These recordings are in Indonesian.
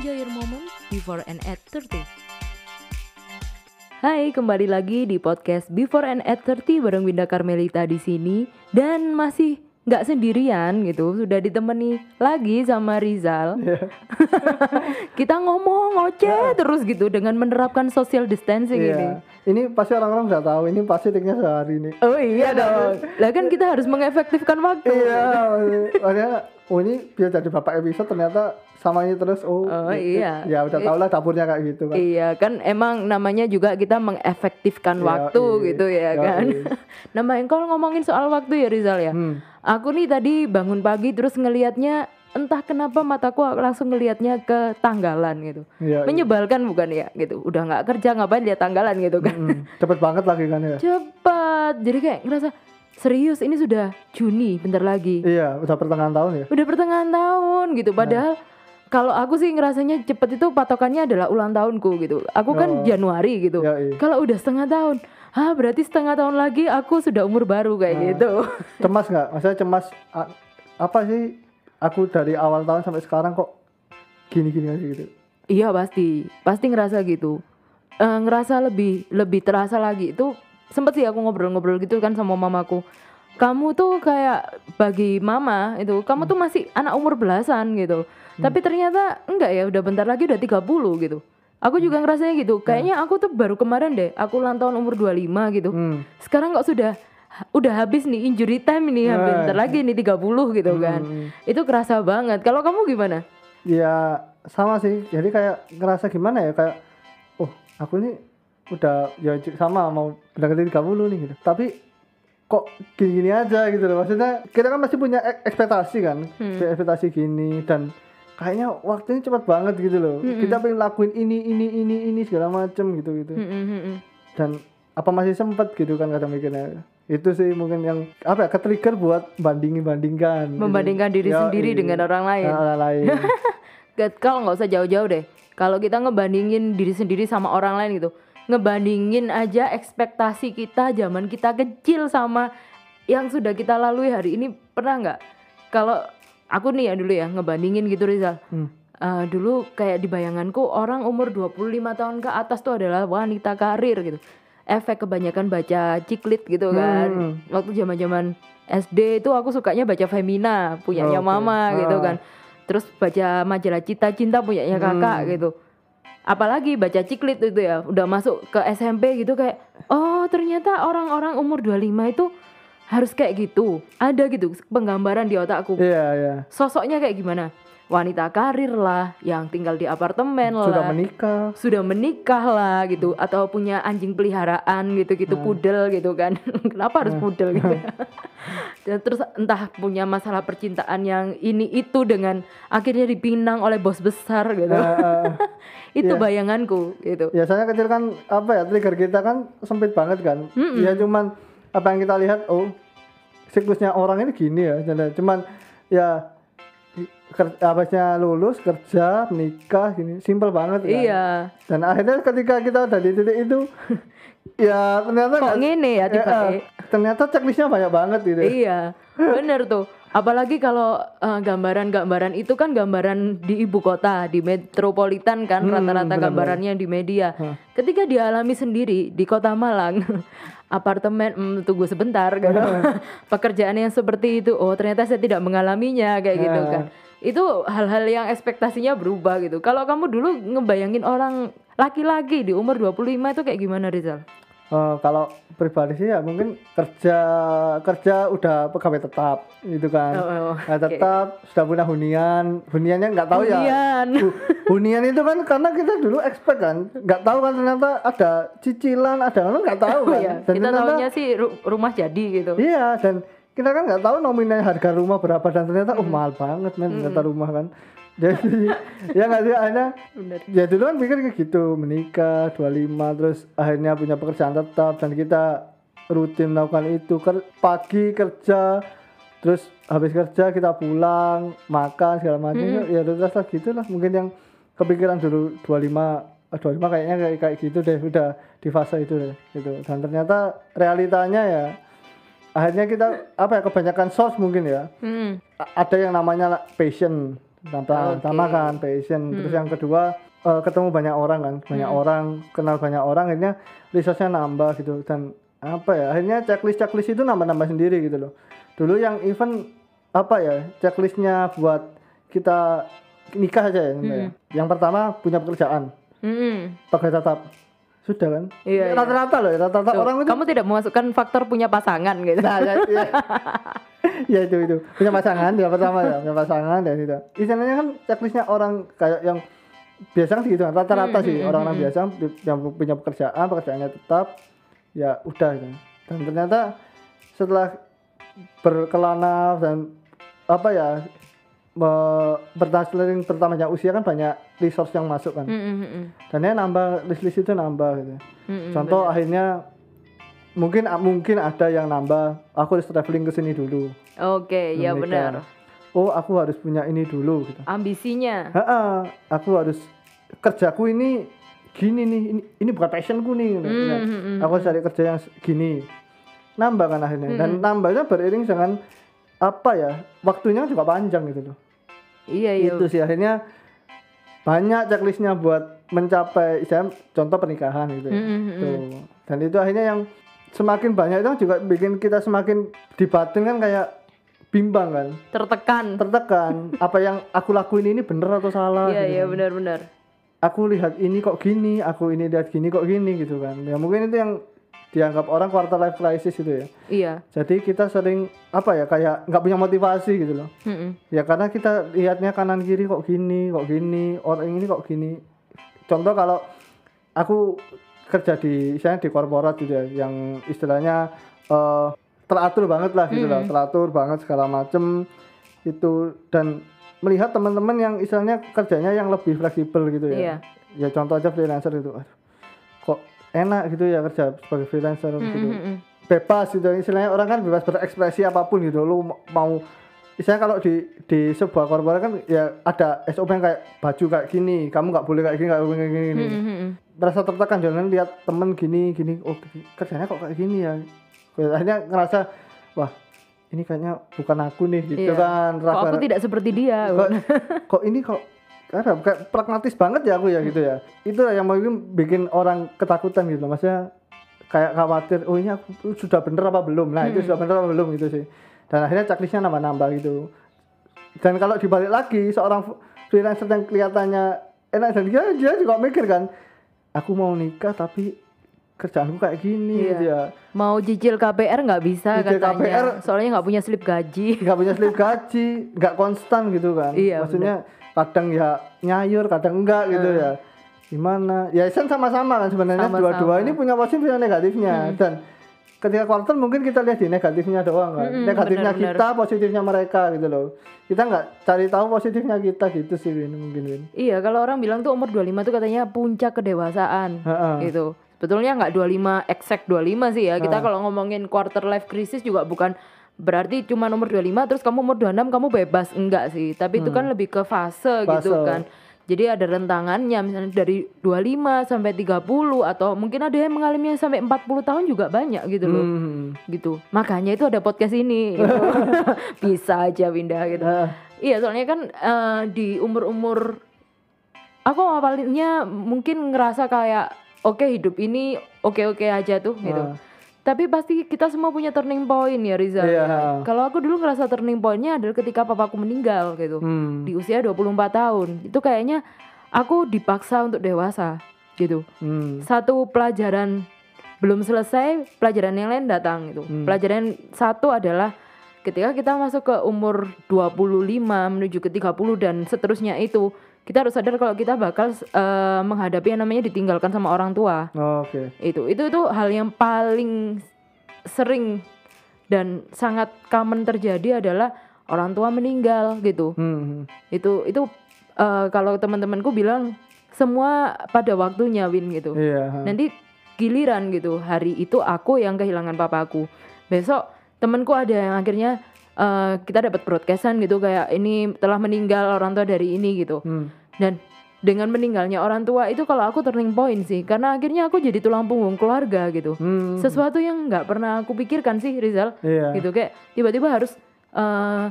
Enjoy your moment before and at 30. Hai, kembali lagi di podcast Before and at 30 bareng Winda Karmelita di sini dan masih nggak sendirian gitu, sudah ditemani lagi sama Rizal. Iya. Kita ngomong ngoceh terus gitu dengan menerapkan social distancing ini. Iya. Ini pasti orang-orang udah tahu. Ini pasti tiknya sehari ini. Oh iya dong. Lah kan kita harus mengefektifkan waktu. Iya, makanya oh ini biar jadi bapak episode ternyata sama ini terus oh, Oh, iya. ya udah tau lah dapurnya kayak gitu kan Iya kan emang namanya juga kita mengefektifkan Iya, waktu iya. gitu ya Iya, kan. iya. nah Mbak kalau ngomongin soal waktu ya Rizal ya. Hmm. Aku nih tadi bangun pagi terus ngelihatnya entah kenapa mataku langsung ngelihatnya ke tanggalan gitu. Iya, iya. Menyebalkan bukan ya gitu. Udah nggak kerja ngapain lihat tanggalan gitu kan. Hmm, cepet banget lagi kan ya Cepat. Jadi kayak ngerasa serius ini sudah Juni bentar lagi. iya udah pertengahan tahun ya Udah pertengahan tahun gitu. Padahal kalau aku sih ngerasanya cepet itu patokannya adalah ulang tahunku gitu. Aku kan Oh. Januari gitu. Iya, iya. Kalau udah setengah tahun, ah berarti setengah tahun lagi aku sudah umur baru kayak Nah. gitu. cemas nggak maksudnya cemas apa sih aku dari awal tahun sampai sekarang kok gini-gini aja gitu iya pasti, pasti ngerasa gitu. Eh, ngerasa lebih lebih terasa lagi itu sempet sih aku ngobrol-ngobrol gitu kan sama mamaku. Kamu tuh kayak bagi mama itu, kamu tuh masih anak umur belasan gitu. Tapi ternyata enggak ya, udah bentar lagi udah 30 gitu. Aku juga ngerasanya gitu. Kayaknya aku tuh baru kemarin deh, aku ulang tahun umur 25 gitu. hmm. Sekarang kok sudah udah habis nih injury time ini, hampir Nah. bentar lagi nih 30 gitu kan. Hmm. Itu kerasa banget. Kalau kamu gimana? ya sama sih jadi kayak ngerasa gimana ya kayak oh aku ini udah ya sama mau mendekati 30 nih gitu tapi kok gini-gini aja gitu loh maksudnya kita kan masih punya ek- ekspektasi kan Hmm. Ekspektasi gini dan kayaknya waktunya cepat banget gitu loh. Hmm. kita pengen lakuin ini ini ini ini segala macem gitu gitu. Hmm, hmm, dan apa masih sempet gitu kan kadang mikirnya. Itu sih mungkin yang apa ya ke-trigger buat bandingin bandingkan Membandingkan diri sendiri dengan orang lain. orang lain. Kalau nggak usah jauh-jauh deh. Kalau kita ngebandingin diri sendiri sama orang lain gitu, ngebandingin aja ekspektasi kita zaman kita kecil sama yang sudah kita lalui hari ini. Pernah nggak? Kalau aku nih ya dulu ya ngebandingin gitu Rizal. Hmm. Eh, dulu kayak di bayanganku orang umur 25 tahun ke atas tuh adalah wanita karir gitu. Efek kebanyakan baca ciklit gitu kan. Hmm. Waktu zaman-zaman SD itu aku sukanya baca Femina, punyanya Oke. mama gitu Ah. kan. Terus baca majalah Cita Cinta punyanya kakak Hmm. gitu. Apalagi baca ciklit itu ya, udah masuk ke SMP gitu kayak oh ternyata orang-orang umur 25 itu harus kayak gitu. Ada gitu penggambaran di otakku. Iya iya. Sosoknya kayak gimana? Wanita karir lah yang tinggal di apartemen sudah lah. menikah. Sudah menikah lah gitu. Atau punya anjing peliharaan gitu gitu. Hmm. pudel gitu kan. Kenapa harus pudel gitu? Ya? dan terus entah punya masalah percintaan yang ini itu dengan akhirnya dipinang oleh bos besar gitu. Eh, eh, itu iya. bayanganku gitu. Ya saya kecil kan apa ya trigger kita kan sempit banget kan. Ya cuman apa yang kita lihat oh siklusnya orang ini gini ya cuman ya ker- habisnya lulus kerja menikah gini. Simpel banget kan? Iya. Dan akhirnya ketika kita udah di titik itu ya ternyata kok ngene ya tiba eh, eh, ternyata checklistnya banyak banget gitu. Iya, bener tuh. Apalagi kalau eh, gambaran-gambaran itu kan gambaran di ibu kota, di metropolitan kan Hmm, rata-rata gambarannya di media. Hah. Ketika dialami sendiri di kota Malang, apartemen hmm, tunggu sebentar gitu. Pekerjaan yang seperti itu, oh ternyata saya tidak mengalaminya kayak gitu Ya. kan. Itu hal-hal yang ekspektasinya berubah gitu. Kalau kamu dulu ngebayangin orang laki-laki di umur 25 itu kayak gimana Rizal? Eh, kalau pribadi sih ya mungkin kerja kerja udah pegawai tetap gitu kan. Oh, oh, Nah, tetap sudah punya hunian. Huniannya nggak tahu ya. Hunian. Hu- hunian itu kan karena kita dulu expect kan. Nggak tahu kan ternyata ada cicilan ada kan nggak tahu Oh kan. ya, dan kita ternyata tahunya sih ru- rumah jadi gitu. iya dan kita kan nggak tahu nominal harga rumah berapa dan ternyata oh mahal banget men ternyata rumah kan jadi ya nggak sih? Akhirnya Bener. ya dulu kan pikir kayak gitu. Menikah 25 terus akhirnya punya pekerjaan tetap dan kita rutin melakukan itu. Ker- pagi kerja terus habis kerja kita pulang makan segala macam. Ya terus lah gitu lah. Mungkin yang kepikiran dulu 25 eh, 25 kayaknya kayak kayak gitu deh. Udah di fase itu deh gitu. Dan ternyata realitanya ya akhirnya kita apa ya kebanyakan source mungkin ya. Hmm. A- ada yang namanya passion Tambah, Oke. sama kan passion. Terus Hmm. yang kedua eh, ketemu banyak orang kan, banyak orang, kenal banyak orang, akhirnya resource-nya nambah gitu dan apa ya, akhirnya checklist checklist itu nambah-nambah sendiri gitu loh. Dulu yang event apa ya, checklistnya buat kita nikah aja ya, Mbak ya. Yang pertama punya pekerjaan, Mm-mm. pegawai tetap, sudah kan? Iya, iya. Rata-rata loh, ya, rata-rata orang itu kamu tidak memasukkan faktor punya pasangan gitu. Nah, ya, ya. ya itu itu punya pasangan ya pertama ya punya pasangan dan itu. Istilahnya kan checklistnya orang kayak yang biasa kan gitu kan rata-rata Hmm, sih hmm, orang-orang hmm, biasa yang punya pekerjaan pekerjaannya tetap ya udah gitu. Dan ternyata setelah berkelana dan apa ya bertasleling pertamanya usia kan banyak resource yang masuk kan. Mm-mm. Dan ya nambah list-list itu nambah gitu. Mm-mm, Contoh akhirnya mungkin mungkin ada yang nambah aku harus traveling ke sini dulu. Oke, ya Menikah. benar. Oh, aku harus punya ini dulu gitu. Ambisinya. Ha aku harus kerjaku ini gini nih. Ini ini bukan passionku nih. gitu. Hmm, hmm, hmm, aku harus cari kerja yang gini. Nambah kan akhirnya. Dan nambahnya beriring dengan apa ya? Waktunya juga panjang gitu loh. Iya, iya. Itu sih akhirnya banyak checklistnya buat mencapai istilahnya contoh pernikahan gitu. ya. Mm, mm, mm. Tuh. Dan itu akhirnya yang semakin banyak itu juga bikin kita semakin di batin kan kayak bimbang kan, Tertekan. tertekan. apa yang aku lakuin ini bener atau salah? Iya, gitu iya kan. benar-benar. Aku lihat ini kok gini, aku ini lihat gini kok gini gitu kan. Ya mungkin itu yang dianggap orang quarter life crisis itu ya. Iya. Jadi kita sering apa ya kayak nggak punya motivasi gitu loh. Mm-mm. Ya karena kita lihatnya kanan kiri kok gini, kok gini, orang ini kok gini. Contoh kalau aku kerja di misalnya di korporat gitu ya, yang istilahnya eh, teratur banget lah gitu lah, teratur banget segala macem itu dan melihat teman-teman yang istilahnya kerjanya yang lebih fleksibel gitu ya. Iya. Ya contoh aja freelancer itu, aduh, kok enak gitu ya kerja sebagai freelancer gitu Mm-mm. bebas gitu istilahnya orang kan bebas berekspresi apa pun gitu lu mau istilahnya kalau di di sebuah korporat kan ya ada SOP yang kayak baju kayak gini kamu nggak boleh kayak gini kayak gini, gini, gini. Mm-mm. merasa tertekan jangan lihat temen gini gini. Oh kerjanya kok kayak gini ya? Akhirnya ngerasa wah ini kayaknya bukan aku nih gitu Iya. kan Kok aku tidak seperti dia? kok, kok ini kok ada kayak pragmatis banget ya aku ya gitu ya. Itu yang mungkin bikin orang ketakutan gitu maksudnya kayak khawatir oh ini aku sudah bener apa belum? Nah itu sudah bener apa belum gitu sih dan akhirnya checklistnya nambah-nambah gitu. Dan kalau dibalik lagi seorang freelancer yang kelihatannya enak dan dia, dia juga mikir kan aku mau nikah tapi kerjaanku kayak gini Iya. gitu ya. Mau cicil KPR nggak bisa Cicil katanya. KPR. Soalnya nggak punya slip gaji. nggak punya slip gaji nggak konstan gitu kan. Iya, maksudnya kadang ya nyayur kadang enggak gitu ya. Gimana? Ya sama-sama kan sebenarnya. Dua-dua ini punya positif dan negatifnya. Dan ketika kuartal mungkin kita lihat di negatifnya doang kan negatifnya benar-benar. kita positifnya mereka gitu loh kita nggak cari tahu positifnya kita gitu sih Win mungkin Win Iya, kalau orang bilang tuh umur 25 tuh katanya puncak kedewasaan. Heeh. Gitu. Sebetulnya nggak 25 exact 25 sih ya. Kita kalau ngomongin quarter life crisis juga bukan berarti cuma umur 25 terus kamu umur 26 kamu bebas enggak sih. Tapi itu kan lebih ke fase, gitu Fase. kan. Jadi ada rentangannya misalnya dari 25 sampai 30 atau mungkin ada yang mengalaminya sampai 40 tahun juga banyak gitu loh. Hmm. Gitu. Makanya itu ada podcast ini. gitu. Bisa aja pindah gitu. Heeh. Iya, soalnya kan eh, di umur-umur aku awalnya mungkin ngerasa kayak oke hidup ini oke-oke aja tuh gitu. Ah. Tapi pasti kita semua punya turning point ya Rizal. Iya. Kalau aku dulu ngerasa turning pointnya adalah ketika papaku meninggal gitu. Hmm. Di usia 24 tahun. Itu kayaknya aku dipaksa untuk dewasa gitu. Hmm. Satu pelajaran belum selesai, pelajaran yang lain datang gitu. Hmm. Pelajaran satu adalah ketika kita masuk ke umur 25 menuju ke 30 dan seterusnya itu, kita harus sadar kalau kita bakal eh, menghadapi yang namanya ditinggalkan sama orang tua. Oh, Oke. Itu itu itu hal yang paling sering dan sangat common terjadi adalah orang tua meninggal gitu Hmm. itu itu eh, kalau teman-temanku bilang semua pada waktunya win gitu Iya. nanti giliran gitu hari itu aku yang kehilangan papaku besok temanku ada yang akhirnya eh, kita dapat broadcastan gitu kayak ini telah meninggal orang tua dari ini gitu Hmm. Dan dengan meninggalnya orang tua itu kalau aku turning point sih. Karena akhirnya aku jadi tulang punggung keluarga gitu. Hmm. sesuatu yang nggak pernah aku pikirkan sih Rizal. Iya. gitu. Kayak tiba-tiba harus eh,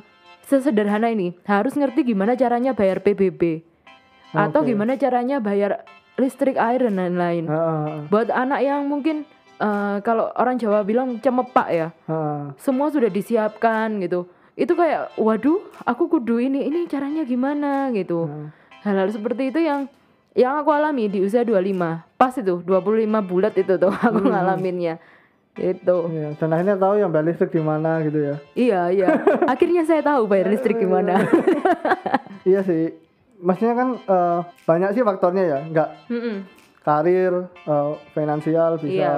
sesederhana ini. Harus ngerti gimana caranya bayar PBB atau Oke. gimana caranya bayar listrik air dan lain-lain. Heeh, buat anak yang mungkin eh, kalau orang Jawa bilang cemepak ya. Heeh. semua sudah disiapkan gitu. Itu kayak waduh aku kudu ini ini caranya gimana? Gitu. Heeh. Hal-hal seperti itu yang yang aku alami di usia 25 pas itu 25 bulat itu tuh aku ngalaminnya itu Iya, dan akhirnya tahu yang bayar listrik di mana gitu ya. iya iya akhirnya saya tahu bayar listrik gimana Iya sih. Maksudnya kan eh, banyak sih faktornya ya. Enggak Mm-mm. karir, eh, finansial bisa. iya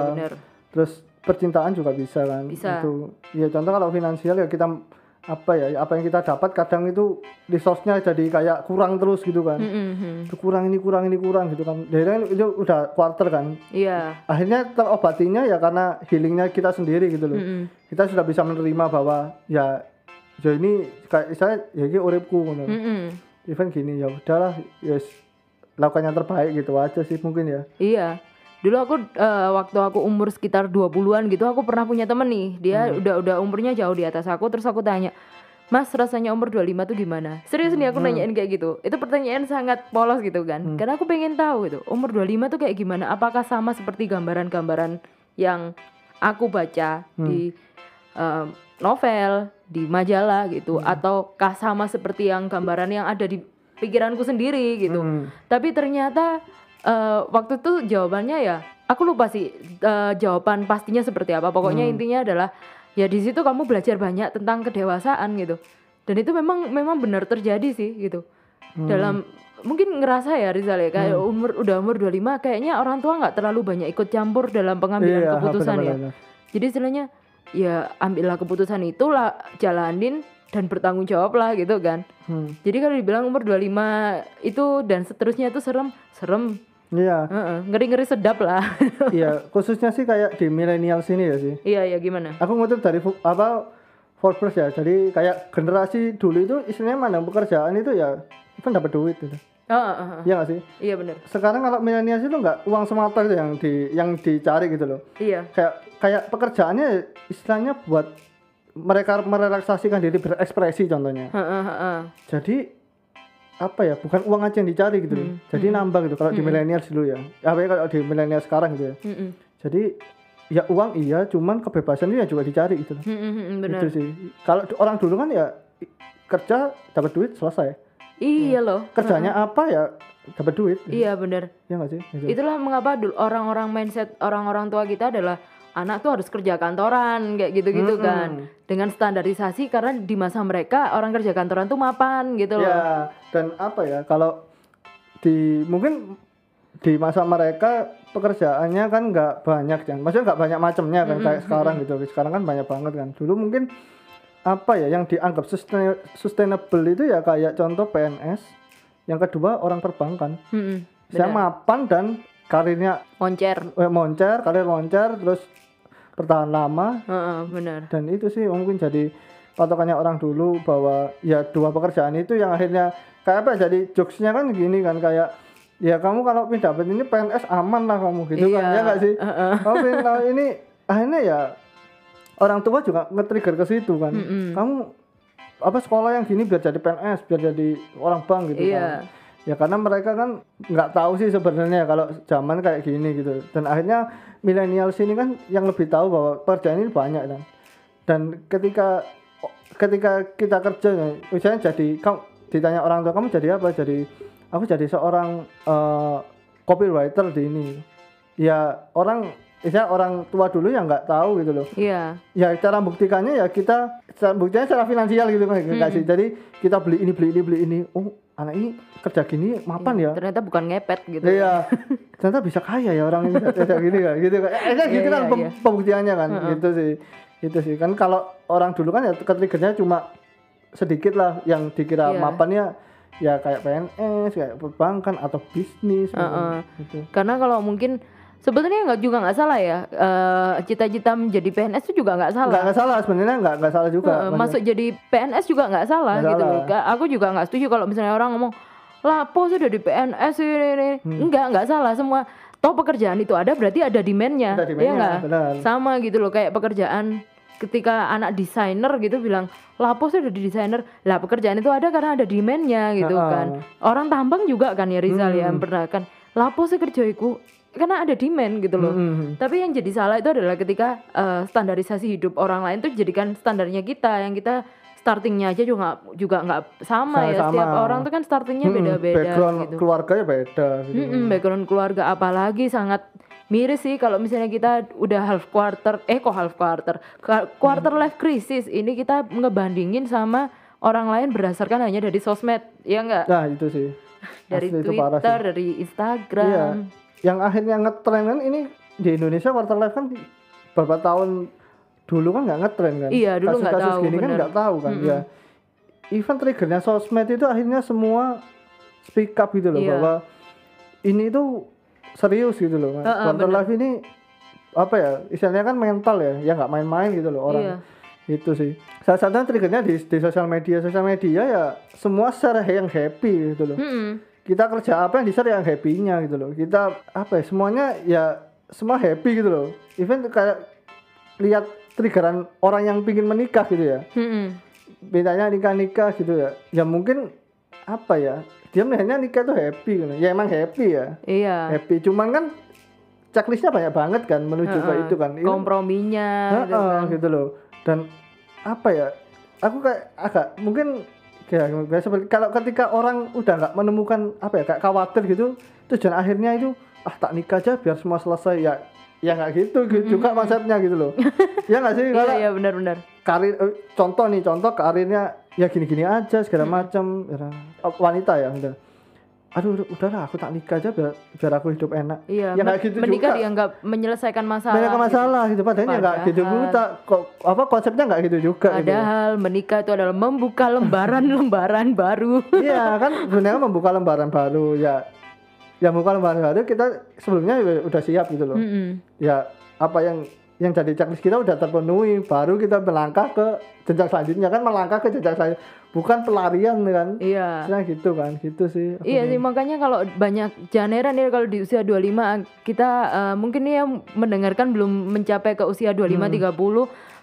Terus percintaan juga bisa kan. Bisa. Itu. Ya contoh kalau finansial ya kita apa ya apa yang kita dapat kadang itu resource-nya jadi kayak kurang terus gitu kan. Itu kurang ini kurang ini kurang gitu kan. Jadi kan itu udah quarter kan. iya Akhirnya terobatinya ya karena healingnya kita sendiri gitu loh. Mm-mm. Kita sudah bisa menerima bahwa ya ya ini kayak saya ya ini uripku ngono. Mm-mm. Even gini ya udahlah yes lakukan yang terbaik gitu aja sih mungkin ya. Iya. Dulu aku eh, waktu aku umur sekitar 20-an gitu aku pernah punya temen nih. Dia udah udah umurnya jauh di atas aku terus aku tanya, "Mas, rasanya umur 25 tuh gimana?" Serius nih aku nanyain kayak gitu. Itu pertanyaan sangat polos gitu kan. Karena aku pengen tahu gitu, umur 25 tuh kayak gimana? Apakah sama seperti gambaran-gambaran yang aku baca di em, novel, di majalah gitu ataukah sama seperti yang gambaran yang ada di pikiranku sendiri gitu. Hmm. Tapi ternyata eh, waktu itu jawabannya ya aku lupa sih eh, jawaban pastinya seperti apa. Pokoknya intinya adalah ya di situ kamu belajar banyak tentang kedewasaan gitu. Dan itu memang memang benar terjadi sih gitu. Dalam mungkin ngerasa ya Rizal ya kayak umur udah umur 25 kayaknya orang tua nggak terlalu banyak ikut campur dalam pengambilan Iya, keputusan ya. Jadi istilahnya ya ambillah keputusan itulah jalanin dan bertanggung jawab lah gitu kan. Hmm. Jadi kalau dibilang umur 25 itu dan seterusnya itu serem, serem. Iya, ngeri-ngeri sedap lah. iya khususnya sih kayak di milenial sini ya sih. iya, ya gimana? Aku ngutip dari apa Forbes ya. Jadi kayak generasi dulu itu istilahnya mana pekerjaan itu ya kan dapat duit gitu. Oh, oh, oh. Iya gak sih? Iya bener. Sekarang kalau milenial itu nggak uang semata gitu yang di yang dicari gitu loh. Iya. Kayak kayak pekerjaannya istilahnya buat mereka merelaksasikan diri berekspresi contohnya. Heeh, heeh. Jadi apa ya bukan uang aja yang dicari gitu loh. Jadi nambah gitu kalau di milenial dulu ya. Apa ya kalau di milenial sekarang gitu ya. Mm-mm. Jadi ya uang iya cuman kebebasan itu ya juga dicari gitu loh. Mm-mm, bener. Itu sih. Kalau orang dulu kan ya kerja dapat duit selesai. Iya loh. Kerjanya apa ya dapat duit. Iya bener. Ya nggak sih? Gitu. Itulah mengapa dulu orang-orang mindset orang-orang tua kita adalah anak tuh harus kerja kantoran kayak gitu-gitu Mm-mm. kan. Dengan standarisasi karena di masa mereka orang kerja kantoran tuh mapan gitu loh. Ya, dan apa ya kalau di mungkin di masa mereka pekerjaannya kan nggak banyak kan. Maksudnya nggak banyak macamnya kan kayak sekarang gitu. Sekarang kan banyak banget kan. Dulu mungkin apa ya yang dianggap sustain- sustainable itu ya kayak contoh PNS yang kedua orang perbankan. Mm-mm, saya mapan dan karirnya Moncer. eh, moncer karir moncer terus bertahan lama Heeh, bener. dan itu sih mungkin jadi patokannya orang dulu bahwa ya dua pekerjaan itu yang akhirnya kayak apa ya, jadi jokesnya kan gini kan kayak ya kamu kalau pindah ini PNS aman lah kamu gitu kan Iya, ya nggak sih heeh. kamu pengen tahu ini akhirnya ya orang tua juga nge-trigger ke situ kan Mm-mm. kamu apa sekolah yang gini biar jadi PNS biar jadi orang bank gitu Iya. kan ya karena mereka kan nggak tahu sih sebenarnya kalau zaman kayak gini gitu. Dan akhirnya milenial sini kan yang lebih tahu bahwa pekerjaan ini banyak kan. Dan ketika ketika kita kerja ya, misalnya jadi kamu ditanya orang tua kamu jadi apa? Jadi aku jadi seorang eh, copywriter di ini. Ya orang ya orang tua dulu yang nggak tahu gitu loh. Iya. ya cara buktikannya ya kita cara buktinya secara finansial gitu kan nggak sih? Jadi kita beli ini beli ini beli ini. Oh anak ini kerja gini mapan ya Ternyata bukan ngepet gitu. iya ternyata bisa kaya ya orang ini kerja gini kan gitu kan eh, eh, gitu Iya, kan iya, iya. pembuktiannya kan gitu sih itu sih kan kalau orang dulu kan ya ketriggernya cuma sedikit lah yang dikira Iya. mapannya ya kayak PNS kayak perbankan atau bisnis gitu. Heeh. gitu. Karena kalau mungkin sebenarnya nggak juga nggak salah ya eh, cita-cita menjadi PNS itu juga nggak salah. nggak nggak salah sebenarnya nggak nggak salah juga Maksudnya- masuk jadi PNS juga nggak salah Nggak gitu salah. Aku juga nggak setuju kalau misalnya orang ngomong lapo sudah di PNS ini, ini. Hmm. enggak nggak salah semua toh pekerjaan itu ada berarti ada demandnya Ada ya nggak sama gitu loh kayak pekerjaan ketika anak desainer gitu bilang lapo sih udah di desainer lah pekerjaan itu ada karena ada demandnya gitu Ha-ha. kan orang tambang juga kan ya Rizal ya Hmm. pernah kan lapo sih kerja iku karena ada demand gitu loh Mm-mm. tapi yang jadi salah itu adalah ketika eh, standarisasi hidup orang lain tuh jadikan standarnya kita yang kita startingnya aja juga juga nggak sama ya Sama-sama. setiap orang tuh kan startingnya Mm-mm. beda-beda background gitu keluarganya beda gitu. Mm-mm, background keluarga apalagi sangat miris sih kalau misalnya kita udah half quarter eh kok half quarter quarter life crisis ini kita ngebandingin sama orang lain berdasarkan hanya dari sosmed ya enggak nah itu sih dari Asli itu Twitter sih. dari Instagram Iya. Yang akhirnya ngetren kan ini di Indonesia quarter life kan beberapa tahun dulu kan nggak ngetren kan Iya, dulu nggak tahu, gini kan bener. nggak tahu kan Mm-mm. ya even triggernya sosmed itu akhirnya semua speak up gitu loh Iya. bahwa ini tuh serius gitu loh Heeh, quarter bener. life ini apa ya istilahnya kan mental ya ya nggak main-main gitu loh orang Iya. itu sih salah satunya triggernya di, di sosial media sosial media ya semua share yang happy gitu loh Mm-mm. Kita kerja apa yang di share yang happy-nya gitu loh. Kita apa ya semuanya ya semua happy gitu loh. Even kayak lihat triggeran orang yang pingin menikah gitu ya. Mm-mm. bedanya nikah nikah gitu ya. Ya mungkin apa ya dia melihatnya nikah tuh happy gitu. Ya emang happy ya. Iya. Happy. Cuman kan checklistnya banyak banget kan menuju ke itu kan. Komprominya gitu Heeh, kan. gitu loh. Dan apa ya aku kayak agak mungkin kayak seperti kalau ketika orang udah nggak menemukan apa ya kayak khawatir gitu tujuan akhirnya itu ah tak nikah aja biar semua selesai. Ya ya nggak gitu gitu juga konsepnya gitu loh. Ya nggak sih? Iya kalau iya benar-benar karir eh, contoh nih contoh karirnya ya gini-gini aja segala macam ya, eh, wanita ya udah aduh udah- udahlah aku tak nikah aja biar biar aku hidup enak iya ya nggak gitu menikah juga dianggap menyelesaikan masalah banyak gitu. masalah gitu padahal ya nggak gitu Padahal- juga kok apa konsepnya nggak gitu juga gitu. Padahal menikah itu adalah membuka lembaran-lembaran baru. iya kan sebenarnya membuka lembaran baru ya ya membuka lembaran baru kita sebelumnya ya udah siap gitu loh Mm-mm. ya apa yang yang jadi checklist kita udah terpenuhi baru kita melangkah ke jenjang selanjutnya kan melangkah ke jenjang selanjutnya bukan pelarian kan Iya. Gitu kan gitu sih aku Iya nih. sih makanya kalau banyak janeran ya kalau di usia 25 kita eh, mungkin yang mendengarkan belum mencapai ke usia 25 30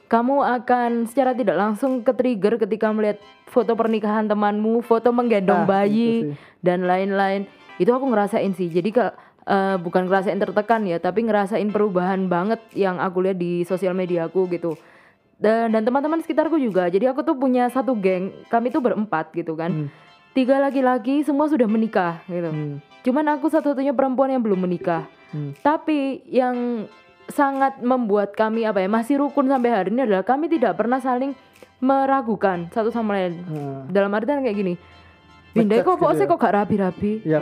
kamu akan secara tidak langsung ke trigger ketika melihat foto pernikahan temanmu, foto menggendong Nah, bayi itu sih. dan lain-lain. Itu aku ngerasain sih. Jadi ke eh, bukan ngerasain tertekan ya, tapi ngerasain perubahan banget yang aku lihat di sosial media aku gitu. Dan, dan teman-teman sekitarku juga. Jadi aku tuh punya satu geng, kami tuh berempat gitu kan. Hmm. Tiga laki-laki semua sudah menikah gitu. Hmm, Cuman aku satu-satunya perempuan yang belum menikah. hmm. Tapi yang sangat membuat kami apa ya masih rukun sampai hari ini adalah kami tidak pernah saling meragukan satu sama lain. Nah, Dalam artian kayak gini. Ngejudge kok kok gitu ya? kok gak rapi-rapi? ya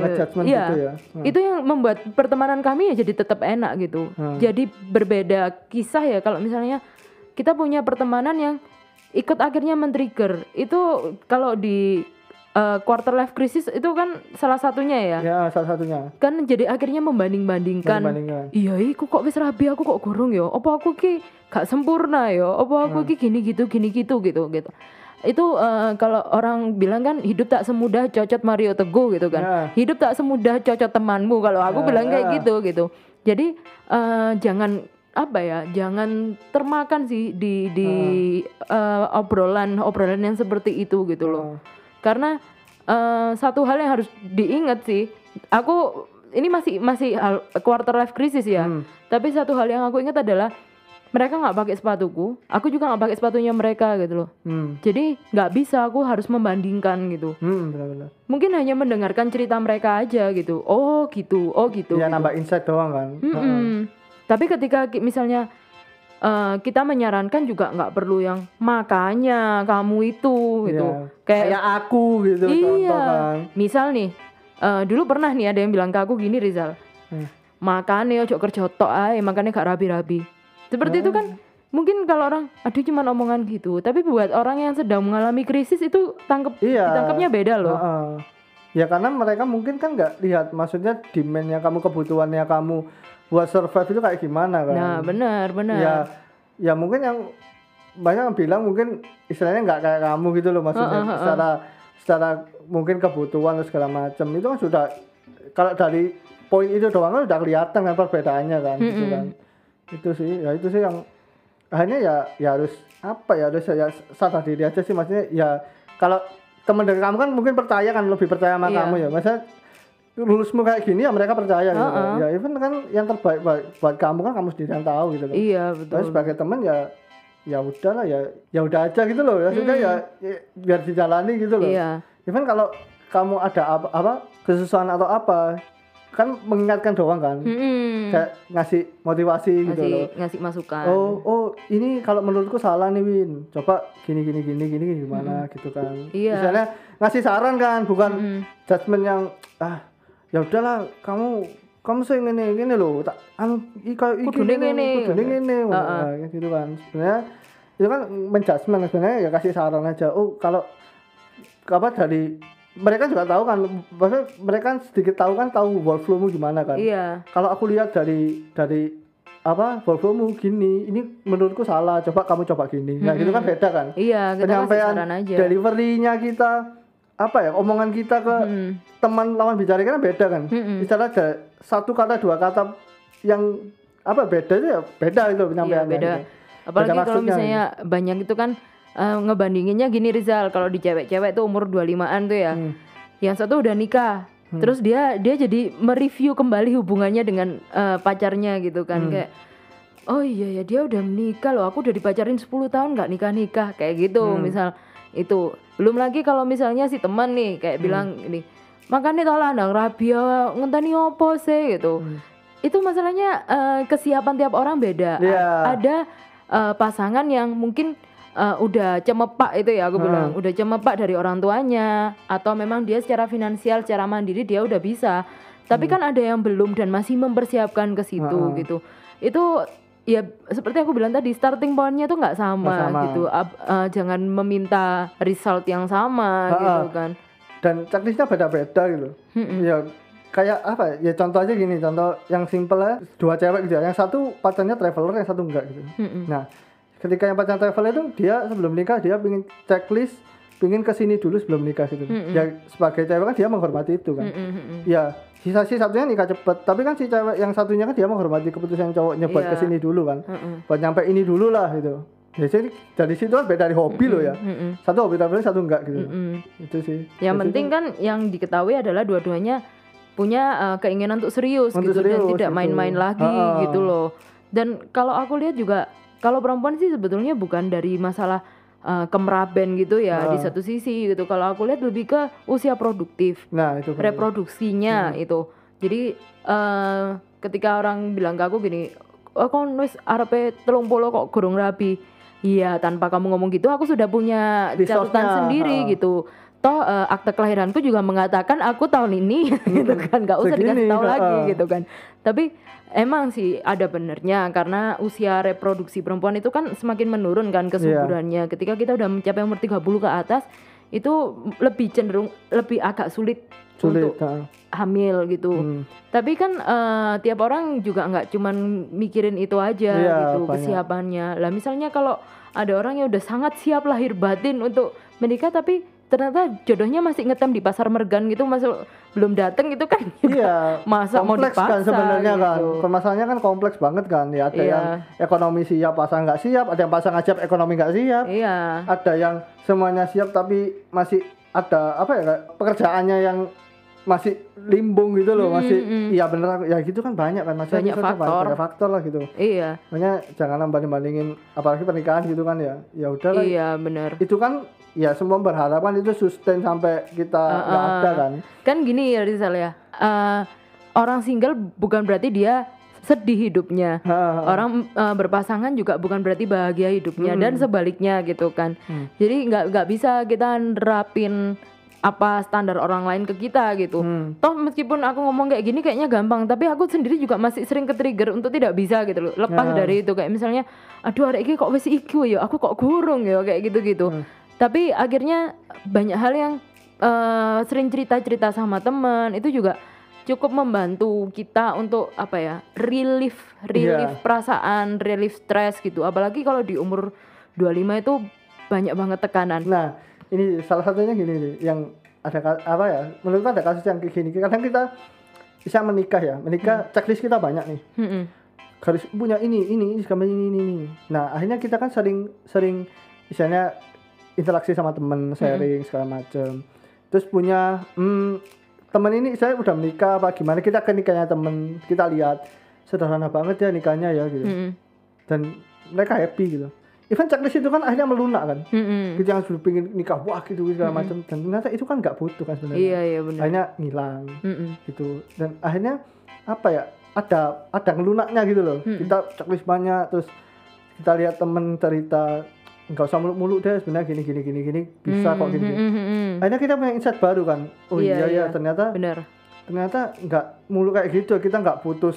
iya. gitu ya Nah, Itu yang membuat pertemanan kami ya jadi tetap enak gitu. Hmm. Jadi berbeda kisah ya kalau misalnya kita punya pertemanan yang ikut akhirnya men-trigger. Itu kalau di eh, quarter life crisis itu kan salah satunya ya. ya salah satunya Kan jadi akhirnya membanding-bandingkan. bandingkan Iya, iku kok wis rabi aku kok gorong ya? Apa aku ki gak sempurna ya? Apa aku ki gini gitu gini gitu gitu gitu. Itu eh, kalau orang bilang kan hidup tak semudah cocot Mario Teguh gitu kan. Ya. Hidup tak semudah cocot temanmu kalau aku Ya, bilang kayak ya. gitu gitu. Jadi eh, jangan apa ya? Jangan termakan sih di di eh, obrolan obrolan yang seperti itu gitu loh Nah, karena eh, satu hal yang harus diingat sih aku ini masih masih quarter life crisis ya Hmm. tapi satu hal yang aku ingat adalah mereka nggak pakai sepatuku aku juga nggak pakai sepatunya mereka gitu loh hmm. jadi nggak bisa aku harus membandingkan gitu Hmm, benar-benar. mungkin hanya mendengarkan cerita mereka aja gitu oh gitu oh gitu, Ya gitu. nambah insight doang kan. Mm-mm. Heeh. Tapi ketika misalnya eh, kita menyarankan juga nggak perlu yang makanya kamu itu gitu. Iya. Kayak Kayak aku gitu contoh iya. kan. Misal nih, eh, dulu pernah nih ada yang bilang ke aku gini Rizal. Hmm. Makanya ojo kerja tok ae, makanya gak rapi-rapi. Seperti itu kan mungkin kalau orang aduh cuma omongan gitu, tapi buat orang yang sedang mengalami krisis itu tangkep Iya. ditangkapnya beda loh. Heeh. Ya karena mereka mungkin kan nggak lihat maksudnya demandnya kamu kebutuhannya kamu buat survive itu kayak gimana kan. Nah, benar, benar. Ya ya mungkin yang banyak yang bilang mungkin istilahnya nggak kayak kamu gitu loh maksudnya Heeh, heeh. secara secara mungkin kebutuhan dan segala macam itu kan sudah kalau dari poin itu doang kan udah kelihatan kan perbedaannya kan gitu Mm-mm. kan itu sih ya itu sih yang akhirnya ya ya harus apa ya harus ya sadar diri aja sih maksudnya ya kalau teman dari kamu kan mungkin percaya kan lebih percaya sama Iya. kamu ya. Masa lulusmu kayak gini ya mereka percaya gitu. Heeh. ya even kan yang terbaik buat, buat kamu kan kamu sendiri yang tahu gitu loh iya Tapi betul. sebagai teman ya ya udahlah ya ya udah aja gitu loh. Ya sudah ya, ya biar dijalani gitu loh. Hmm. iya. Even kalau kamu ada apa, apa kesusahan atau apa kan mengingatkan doang kan Mm-mm. kayak ngasih motivasi gitu ngasih loh ngasih masukan oh oh ini kalau menurutku salah nih Win coba gini gini gini gini gimana gitu kan Iya. misalnya ngasih saran kan bukan Mm-mm. judgement yang ah ya udahlah kamu kamu sih ngene ngene loh tak anu i kayak iki Kudune ngene. kudune ngene Heeh. Nah, kayak gitu kan sebenarnya itu kan menjudgement sebenarnya ya kasih saran aja oh kalau apa dari mereka juga tahu kan maksudnya mereka kan sedikit tahu kan tahu workflowmu gimana kan iya kalau aku lihat dari dari apa workflowmu gini ini menurutku salah coba kamu coba gini nah itu kan beda kan iya kita penyampaian aja deliverynya kita apa ya omongan kita ke Mm. teman lawan bicara kan beda kan Mm-mm. misalnya ada satu kata dua kata yang apa beda itu ya beda itu Iya, penyampaiannya beda. gitu. Apalagi Beda kalau maksudnya misalnya banyak itu kan eh, ngebandinginnya gini Rizal, kalau di cewek-cewek tuh umur 25-an tuh ya. Hmm. Yang satu udah nikah. Terus dia dia jadi mereview kembali hubungannya dengan eh, pacarnya gitu Hmm. kan kayak Oh iya ya dia udah menikah loh, aku udah dipacarin 10 tahun nggak nikah-nikah kayak gitu Hmm. misal itu. Belum lagi kalau misalnya si teman nih kayak Hmm. bilang ini makanya tolong nang rabia ngenteni opo sih gitu. Hmm. Itu masalahnya eh, kesiapan tiap orang beda. A- Iya. Ada eh, pasangan yang mungkin eh, udah cemepak itu ya aku Hmm. bilang, udah cemepak dari orang tuanya atau memang dia secara finansial, secara mandiri dia udah bisa. Tapi kan ada yang belum dan masih mempersiapkan ke situ Hmm. gitu. Itu ya seperti aku bilang tadi starting pointnya tuh nggak sama, sama. gitu. Ab- eh, jangan meminta result yang sama Ha-ha. gitu kan. dan checklistnya beda-beda gitu Mm-mm. ya kayak apa ya contoh aja gini contoh yang simple ya dua cewek gitu ya yang satu pacarnya traveler yang satu enggak gitu Mm-mm. nah ketika yang pacar traveler itu dia sebelum nikah dia pingin checklist pingin ke sini dulu sebelum nikah gitu Mm-mm. ya sebagai cewek kan dia menghormati itu kan Mm-mm, mm-mm. ya sisa si satunya nikah cepet tapi kan si cewek yang satunya kan dia menghormati keputusan cowoknya buat Iya. ke sini dulu kan Mm-mm. buat nyampe ini dulu lah gitu ya jadi dari situ kan beda dari hobi loh ya Mm-mm. satu hobi traveling satu enggak gitu Mm-mm. itu sih Yang Dari penting situ- kan yang diketahui adalah dua-duanya punya uh, keinginan untuk serius Untuk gitu dan serius, tidak gitu. main-main lagi Ha-ha. gitu loh. Dan kalau aku lihat juga kalau perempuan sih sebetulnya bukan dari masalah uh, kemeraben gitu ya di Ha. satu sisi gitu. Kalau aku lihat lebih ke usia produktif, nah itu reproduksinya Hmm. itu. Jadi uh, ketika orang bilang ke aku gini, "Oh, kon wis arepe 30 kok gorong rabi." Iya, tanpa kamu ngomong gitu aku sudah punya catatan sendiri ha. gitu. Toh eh, akte kelahiranku juga mengatakan aku tahun ini gitu kan, nggak usah Segini, dikasih tahu ha. lagi gitu kan. Tapi emang sih ada benernya karena usia reproduksi perempuan itu kan semakin menurun kan kesuburannya. Ketika kita udah mencapai umur 30 ke atas itu lebih cenderung lebih agak sulit, sulit untuk ha. hamil gitu. Hmm. Tapi kan eh, tiap orang juga nggak cuman mikirin itu aja Iya, gitu banyak. kesiapannya. Lah misalnya kalau ada orang yang udah sangat siap lahir batin untuk menikah tapi ternyata jodohnya masih ngetem di pasar mergan gitu masuk belum dateng gitu kan Iya, masa mau kompleks kan dipaksa sebenarnya kan. gitu. Permasalahannya kan kompleks banget kan. Ya ada Iya. yang ekonomi siap pasang nggak siap, ada yang pasang siap ekonomi nggak siap, Iya. ada yang semuanya siap tapi masih ada apa ya pekerjaannya yang masih limbung gitu loh, Mm, masih mm. iya bener ya gitu kan banyak kan masih Banyak faktor. banyak faktor lah gitu. Iya. Makanya jangan banding bandingin apalagi pernikahan gitu kan ya. Ya udah. Iya benar. Itu kan ya semua berharap kan itu sustain sampai kita nggak Uh-uh. ada kan. Kan gini ya Rizal ya. eh, orang single bukan berarti dia sedih hidupnya. Ha, Orang eh, berpasangan juga bukan berarti bahagia hidupnya Hmm. dan sebaliknya gitu kan. Hmm. Jadi nggak nggak bisa kita nerapin apa standar orang lain ke kita gitu. Hmm. Toh meskipun aku ngomong kayak gini kayaknya gampang, tapi aku sendiri juga masih sering ke-trigger untuk tidak bisa gitu loh. Lepas Ya. dari itu kayak misalnya aduh arek iki kok wis iku ya, aku kok gurung ya kayak gitu-gitu. Hmm. Tapi akhirnya banyak hal yang eh, sering cerita-cerita sama teman itu juga cukup membantu kita untuk apa ya? relief, relief Iya. perasaan, relief stres gitu. Apalagi kalau di umur 25 itu banyak banget tekanan. Nah, ini salah satunya gini nih, yang ada apa ya? Menurutku ada kasus yang kayak gini. Kadang kita bisa menikah ya, menikah checklist kita banyak nih. Mm-mm. harus punya ini ini ini ini ini nah akhirnya kita kan sering sering misalnya interaksi sama temen sharing segala macam terus punya hmm, temen ini saya udah menikah apa gimana? Kita ke nikahnya temen kita lihat. Sederhana banget ya nikahnya ya gitu. Mm-mm. dan mereka happy gitu. Even checklist itu kan akhirnya melunak kan? Mm-mm. kita yang sudah pengen nikah wah gitu segala macam dan ternyata itu kan nggak butuh kan sebenarnya. Iya iya benar. akhirnya ngilang Mm-mm. gitu. Dan akhirnya apa ya ada ada ngelunaknya gitu loh. Mm-mm. kita checklist banyak terus kita lihat temen cerita nggak usah muluk-muluk deh sebenarnya gini gini gini gini bisa kok gini, gini. Mm-mm. akhirnya kita punya insight baru kan oh Iya, iya iya, iya. ternyata Benar. ternyata nggak mulu kayak gitu kita nggak butuh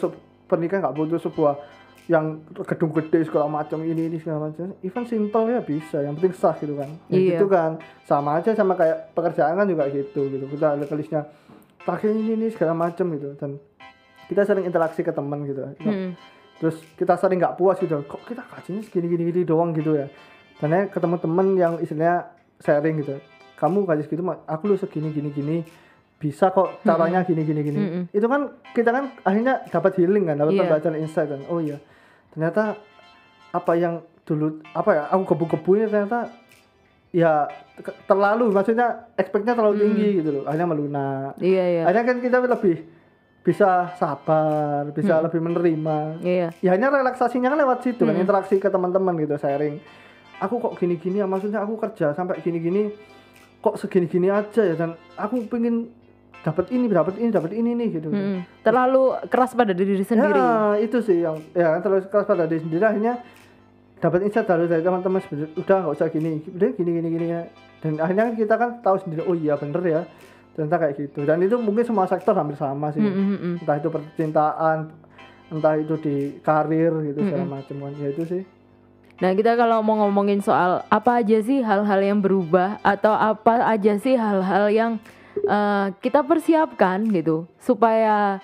pernikahan nggak butuh sebuah yang gedung gede segala macam ini ini segala macam even simple ya bisa yang penting sah gitu kan ya Iya. gitu kan sama aja sama kayak pekerjaan kan juga gitu gitu kita ada tulisnya terakhir ini ini segala macam gitu dan kita sering interaksi ke teman gitu Mm-mm. terus kita sering nggak puas gitu kok kita gajinya segini gini gini doang gitu ya dan akhirnya ketemu temen yang istilahnya sharing gitu kamu segitu Mak. aku lu segini gini gini bisa kok caranya gini gini gini Mm-mm. itu kan kita kan akhirnya dapat healing kan dapat Iya. pembelajaran insight kan oh iya ternyata apa yang dulu apa ya aku kebu-kebunya ternyata ya terlalu maksudnya expectnya terlalu tinggi gitu loh akhirnya melunak Iya iya. akhirnya kan kita lebih bisa sabar bisa Hmm. lebih menerima Iya. ya hanya relaksasinya kan lewat situ kan Hmm. interaksi ke teman-teman gitu sharing aku kok gini-gini ya maksudnya aku kerja sampai gini-gini kok segini-gini aja ya dan aku pengen dapat ini dapat ini dapat ini nih gitu Mm-mm. Terlalu keras pada diri sendiri. ya itu sih yang ya terus keras pada diri sendiri akhirnya dapat insight dari dari teman-teman udah nggak usah gini udah gini gini gini ya. dan akhirnya kita kan tahu sendiri oh iya bener ya ternyata kayak gitu dan itu mungkin semua sektor hampir sama sih Mm-mm. entah itu percintaan entah itu di karir gitu segala macam kan ya itu sih Nah kita kalau mau ngomongin soal apa aja sih hal-hal yang berubah atau apa aja sih hal-hal yang eh, kita persiapkan gitu supaya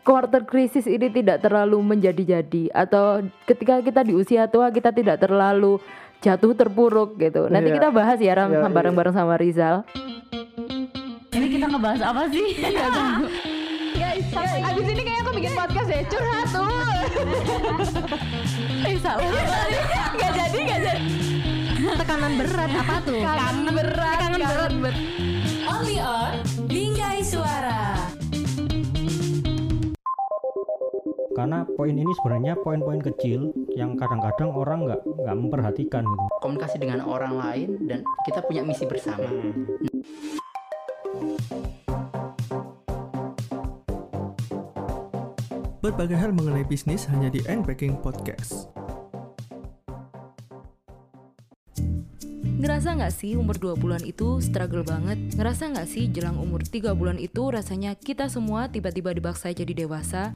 quarter krisis ini tidak terlalu menjadi-jadi atau ketika kita di usia tua kita tidak terlalu jatuh terpuruk gitu. Nanti Iya. kita bahas ya Ram Iya, iya. bareng-bareng sama Rizal. Ini kita ngebahas apa sih? Guys, abis ini kayak aku bikin podcast deh, curhat tuh. Eh salah. Gak jadi, gak jadi. Tekanan berat apa tuh? Kangen berat, kangen berat. Only on Bingkai Suara. karena poin ini sebenarnya poin-poin kecil yang kadang-kadang orang nggak nggak memperhatikan gitu komunikasi dengan orang lain dan kita punya misi bersama. Berbagai hal mengenai bisnis hanya di Unpacking Podcast. Ngerasa nggak sih umur 20-an itu struggle banget? Ngerasa nggak sih jelang umur 3 bulan itu rasanya kita semua tiba-tiba dibaksa jadi dewasa?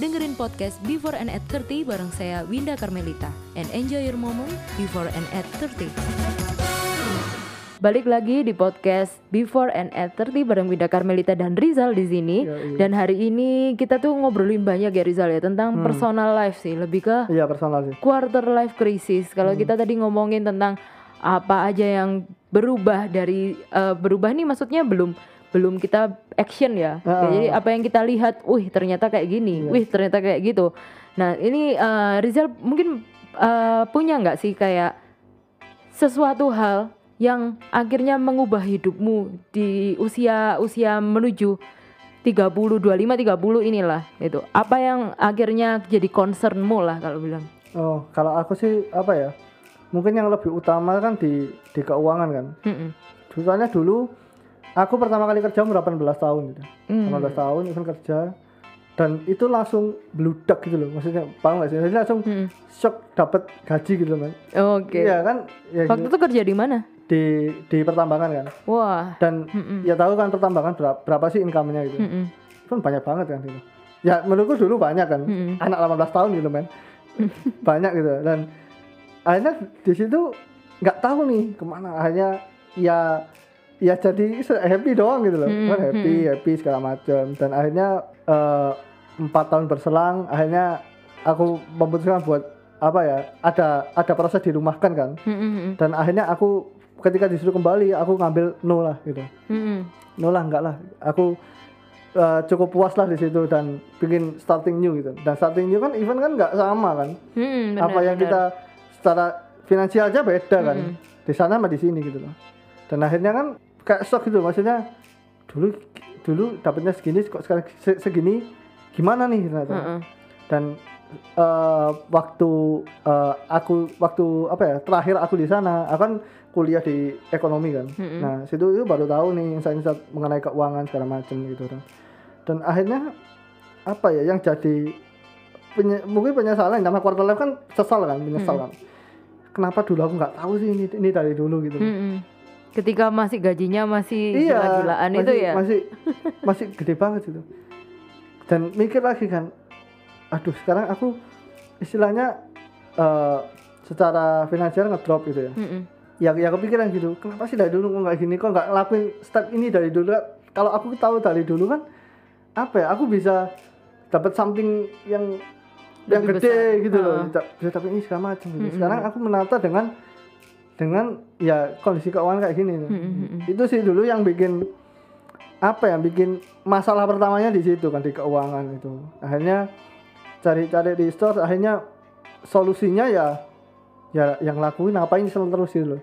Dengerin podcast Before and at 30 bareng saya Winda Carmelita and enjoy your moment before and at 30. Balik lagi di podcast Before and at 30 bareng Winda Carmelita dan Rizal di sini. Yoi. Dan hari ini kita tuh ngobrolin banyak ya Rizal ya tentang personal life sih, lebih ke iya personal sih quarter life crisis. Kalau kita tadi ngomongin tentang apa aja yang berubah dari eh, berubah nih maksudnya belum belum kita action ya. Ah. Ya, Jadi apa yang kita lihat, wih ternyata kayak gini, Iya. wih ternyata kayak gitu. Nah ini eh, Rizal mungkin eh, punya nggak sih kayak sesuatu hal yang akhirnya mengubah hidupmu di usia usia menuju 30, 25, 30 inilah itu. Apa yang akhirnya jadi concernmu lah kalau bilang. oh kalau aku sih apa ya mungkin yang lebih utama kan di di keuangan kan Mm-mm. soalnya dulu aku pertama kali kerja umur 18 tahun gitu Hmm. 18 tahun itu kerja dan itu langsung bludak gitu loh maksudnya paham gak sih jadi langsung Mm-mm. shock dapat gaji gitu loh kan Oke. iya kan ya, Waktu gitu. itu kerja di mana? Di di pertambangan kan? Wah. dan Mm-mm. ya tahu kan pertambangan berapa, berapa sih income-nya gitu? Mm-mm. kan banyak banget kan gitu. Ya menurutku dulu banyak kan. Mm-mm. anak 18 tahun gitu men. Banyak gitu. Dan akhirnya di situ nggak tahu nih ke mana. Akhirnya ya ya jadi happy doang gitu loh. Mm-mm, kan happy happy segala macam dan akhirnya eh, empat tahun berselang akhirnya aku memutuskan buat apa ya ada ada proses dirumahkan kan. Mm-mm. dan akhirnya aku ketika disuruh kembali aku ngambil no lah gitu. Mm-mm. no lah enggak lah. Aku eh, cukup puas lah di situ dan bikin starting new gitu. Dan starting new kan event kan nggak sama kan? Hmm, apa yang kita secara finansial aja beda kan? Di sana sama di sini gitu loh. Dan akhirnya kan kayak shock gitu maksudnya dulu dulu dapatnya segini kok sekarang se- segini? Gimana nih? ternyata. Heeh. dan eh, waktu eh, aku waktu apa ya terakhir aku di sana aku kan kuliah di ekonomi kan Mm-mm. nah situ itu baru tahu nih insight-insight mengenai keuangan segala macam gitu kan dan akhirnya apa ya yang jadi penye- mungkin penyesalan nama quarter life kan sesal kan menyesal kan kenapa dulu aku nggak tahu sih ini ini dari dulu gitu Mm-mm. Ketika masih gajinya masih iya gila-gilaan itu ya. masih masih gede banget gitu dan mikir lagi kan aduh sekarang aku istilahnya eh, secara finansial ngedrop gitu ya Mm-mm. Ya ya kepikiran gitu. Kenapa sih dari dulu kok nggak gini? Kok nggak ngelakuin step ini dari dulu? Kalau aku tahu dari dulu kan apa ya? Aku bisa dapat something yang yang Lebih gede besar. gitu loh. Da- bisa dapat ini segala macam gitu. Sekarang aku menata dengan dengan ya kondisi keuangan kayak gini. Mm-mm. itu sih dulu yang bikin apa ya? Bikin masalah pertamanya di situ kan di keuangan itu. Akhirnya cari-cari di store akhirnya solusinya ya ya yang lakuin ngapain selalu terus gitu loh.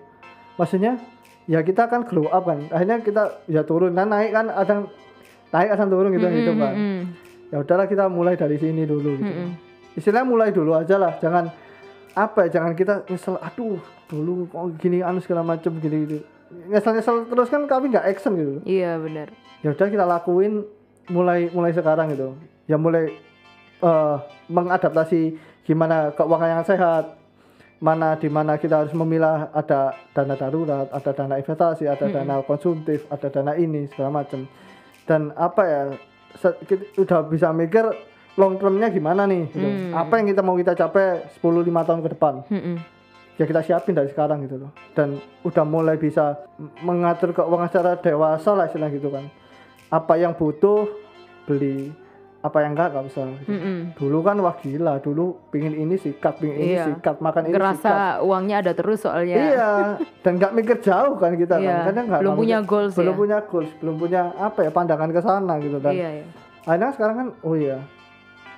Maksudnya ya kita kan glow up kan. Akhirnya kita ya turun kan naik kan ada naik ada turun gitu Mm-mm, gitu kan. mm-mm. ya udahlah kita mulai dari sini dulu gitu. Mm-mm. istilahnya mulai dulu aja lah. Jangan apa ya jangan kita nyesel aduh dulu kok gini anu segala macam gini gitu. Nyesel nyesel terus kan kami nggak action gitu. Iya benar. ya udah kita lakuin mulai mulai sekarang gitu. Ya mulai eh, mengadaptasi gimana keuangan yang sehat mana di mana kita harus memilah ada dana darurat ada dana investasi ada dana konsumtif ada dana ini segala macam dan apa ya kita udah bisa mikir long termnya gimana nih gitu. Hmm. apa yang kita mau kita capai 10 5 tahun ke depan Mm-mm. ya kita siapin dari sekarang gitu loh dan udah mulai bisa mengatur keuangan secara dewasa lah istilah gitu kan apa yang butuh beli apa yang enggak nggak usah gitu. Mm-mm. dulu kan wah gila dulu pingin ini sikat pingin ini Iya. sikat makan ini sikat Ngerasa uangnya ada terus soalnya. iya dan nggak mikir jauh kan kita Iya, kan Kadang nggak- belum punya mikir- goals belum ya. punya goals belum punya apa ya pandangan ke sana gitu dan Iya, iya. akhirnya sekarang kan oh iya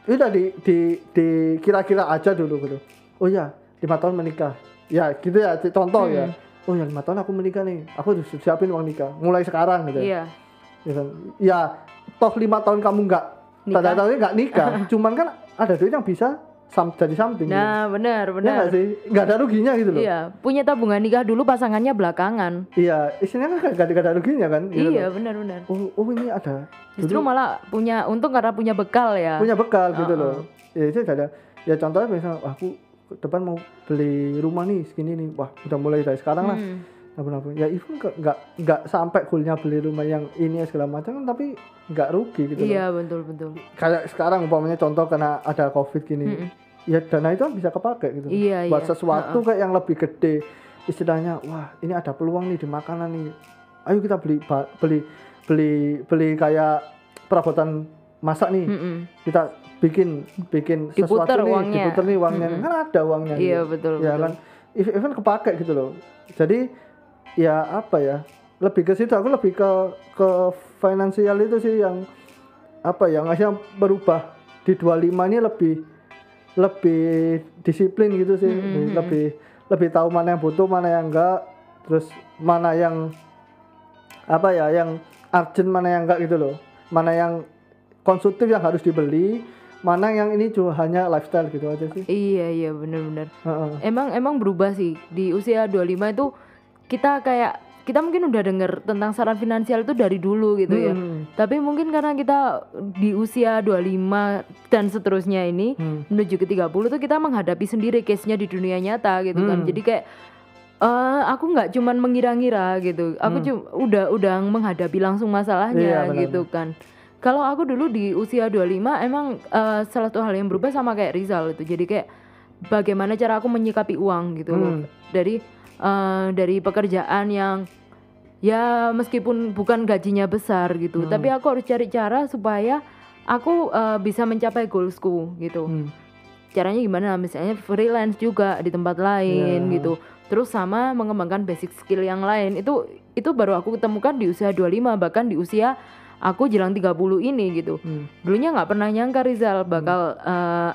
udah di di di kira-kira aja dulu gitu oh ya lima tahun menikah ya gitu ya contoh ya Hmm. oh ya lima tahun aku menikah nih aku harus siapin uang nikah mulai sekarang gitu Iya. ya kan? ya toh lima tahun kamu nggak. Tanda tanda nggak nikah cuman kan ada duit yang bisa sam- jadi something gitu. Nah, benar, Ya benar. nggak sih nggak ada ruginya gitu loh Iya, punya tabungan nikah dulu pasangannya belakangan. iya istilahnya kan nggak ada ruginya kan gitu iya, benar, benar. oh, oh ini ada Justru Dulu- malah punya untung karena punya bekal ya. punya bekal gitu Uh-uh. loh ya itu ada ya contohnya misalnya aku depan mau beli rumah nih segini nih wah udah mulai dari sekarang lah Hmm. Nabung-nabung ya even nggak nggak sampai goalnya beli rumah yang ini segala macam tapi nggak rugi gitu loh Iya, betul, betul. kayak sekarang umpamanya contoh karena ada covid gini Mm-mm. ya dana itu bisa kepake gitu loh. Iya, buat iya. sesuatu kayak yang lebih gede istilahnya wah ini ada peluang nih di makanan nih ayo kita beli beli beli beli kayak perabotan masak nih Mm-mm. kita bikin bikin sesuatu Diputer nih uangnya. diputer nih uangnya Mm-mm. kan ada uangnya Iya, gitu. betul, ya betul. kan Ev- even kepake gitu loh jadi ya apa ya? Lebih ke situ aku lebih ke ke finansial itu sih yang apa ya ngasih berubah. Di 25 ini lebih lebih disiplin gitu sih. Mm-mm. lebih lebih tahu mana yang butuh mana yang enggak. Terus mana yang apa ya yang urgent mana yang enggak gitu loh. Mana yang konsumtif yang harus dibeli mana yang ini cuma hanya lifestyle gitu aja sih. Iya, iya, benar-benar. Heeh. Emang emang berubah sih. Di usia 25 itu kita kayak kita mungkin udah denger tentang saran finansial itu dari dulu gitu ya. Hmm. Tapi mungkin karena kita di usia 25 dan seterusnya ini Hmm. menuju ke 30 tuh kita menghadapi sendiri case-nya di dunia nyata gitu kan. Hmm. Jadi kayak eh aku nggak cuman mengira-ngira gitu. Aku Hmm. cuma udah udah menghadapi langsung Iya, masalahnya benar. gitu kan. Kalau aku dulu di usia 25 emang eh, salah satu hal yang berubah sama kayak Rizal itu. Jadi kayak bagaimana cara aku menyikapi uang gitu loh. Hmm. Dari eh, dari pekerjaan yang ya meskipun bukan gajinya besar gitu, Hmm. tapi aku harus cari cara supaya aku eh, bisa mencapai goalsku gitu. Hmm. Caranya gimana? Misalnya freelance juga di tempat lain Ya. gitu. Terus sama mengembangkan basic skill yang lain. Itu itu baru aku ketemukan di usia 25 bahkan di usia aku jelang 30 ini gitu. Hmm. Dulunya nggak pernah nyangka Rizal bakal eh,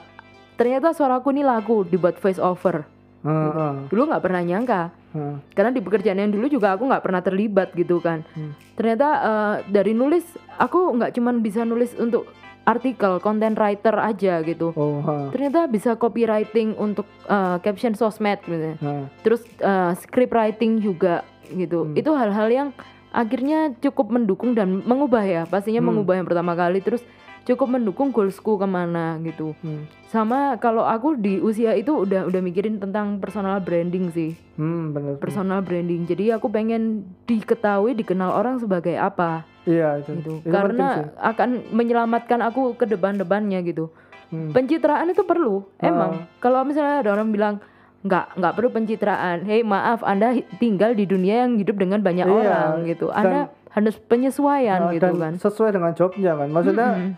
ternyata suaraku ini laku dibuat voice over. Heeh, heeh, Dulu nggak pernah nyangka heeh. karena di pekerjaan yang dulu juga aku nggak pernah terlibat gitu kan Hmm. ternyata eh, dari nulis aku nggak cuman bisa nulis untuk artikel content writer aja gitu Oh, ha. ternyata bisa copywriting untuk eh, caption sosmed gitu Nah, terus eh, script writing juga gitu Hmm. itu hal-hal yang akhirnya cukup mendukung dan mengubah ya pastinya Hmm. mengubah yang pertama kali terus cukup mendukung goalsku ke mana gitu hmm. sama kalau aku di usia itu udah udah mikirin tentang personal branding sih Hmm, bener. personal branding. Jadi aku pengen diketahui, dikenal orang sebagai apa Iya itu. gitu. Itu. Karena akan menyelamatkan aku ke depan-depannya gitu. Hmm. Pencitraan itu perlu. Emang kalau misalnya ada orang bilang nggak nggak perlu pencitraan. Hei maaf, Anda tinggal di dunia yang hidup dengan banyak Iya, orang gitu. Anda harus penyesuaian Nah, gitu dan kan. sesuai dengan jobnya kan. Maksudnya Mm-mm.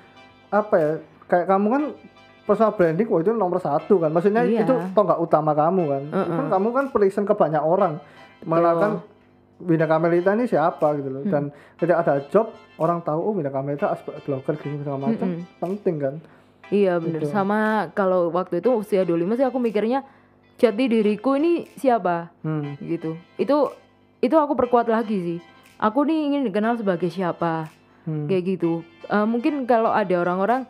Apa ya? Kayak kamu kan personal branding wah itu nomor satu kan. Maksudnya Iya. itu toh nggak utama kamu kan. Mm-mm. Kan kamu kan present ke banyak orang. Mengenalkan Winda Kamelita ini siapa gitu loh. Hmm. Dan ketika ada job orang tahu oh Winda Kamelita aspek blogger gini segala macam Mm-mm. penting kan. Iya bener Gitu. Sama kalau waktu itu usia 25 sih aku mikirnya jati diriku ini siapa Hmm. gitu. Itu itu aku perkuat lagi sih. Aku nih ingin dikenal sebagai siapa Hmm. kayak gitu. Eh, mungkin kalau ada orang-orang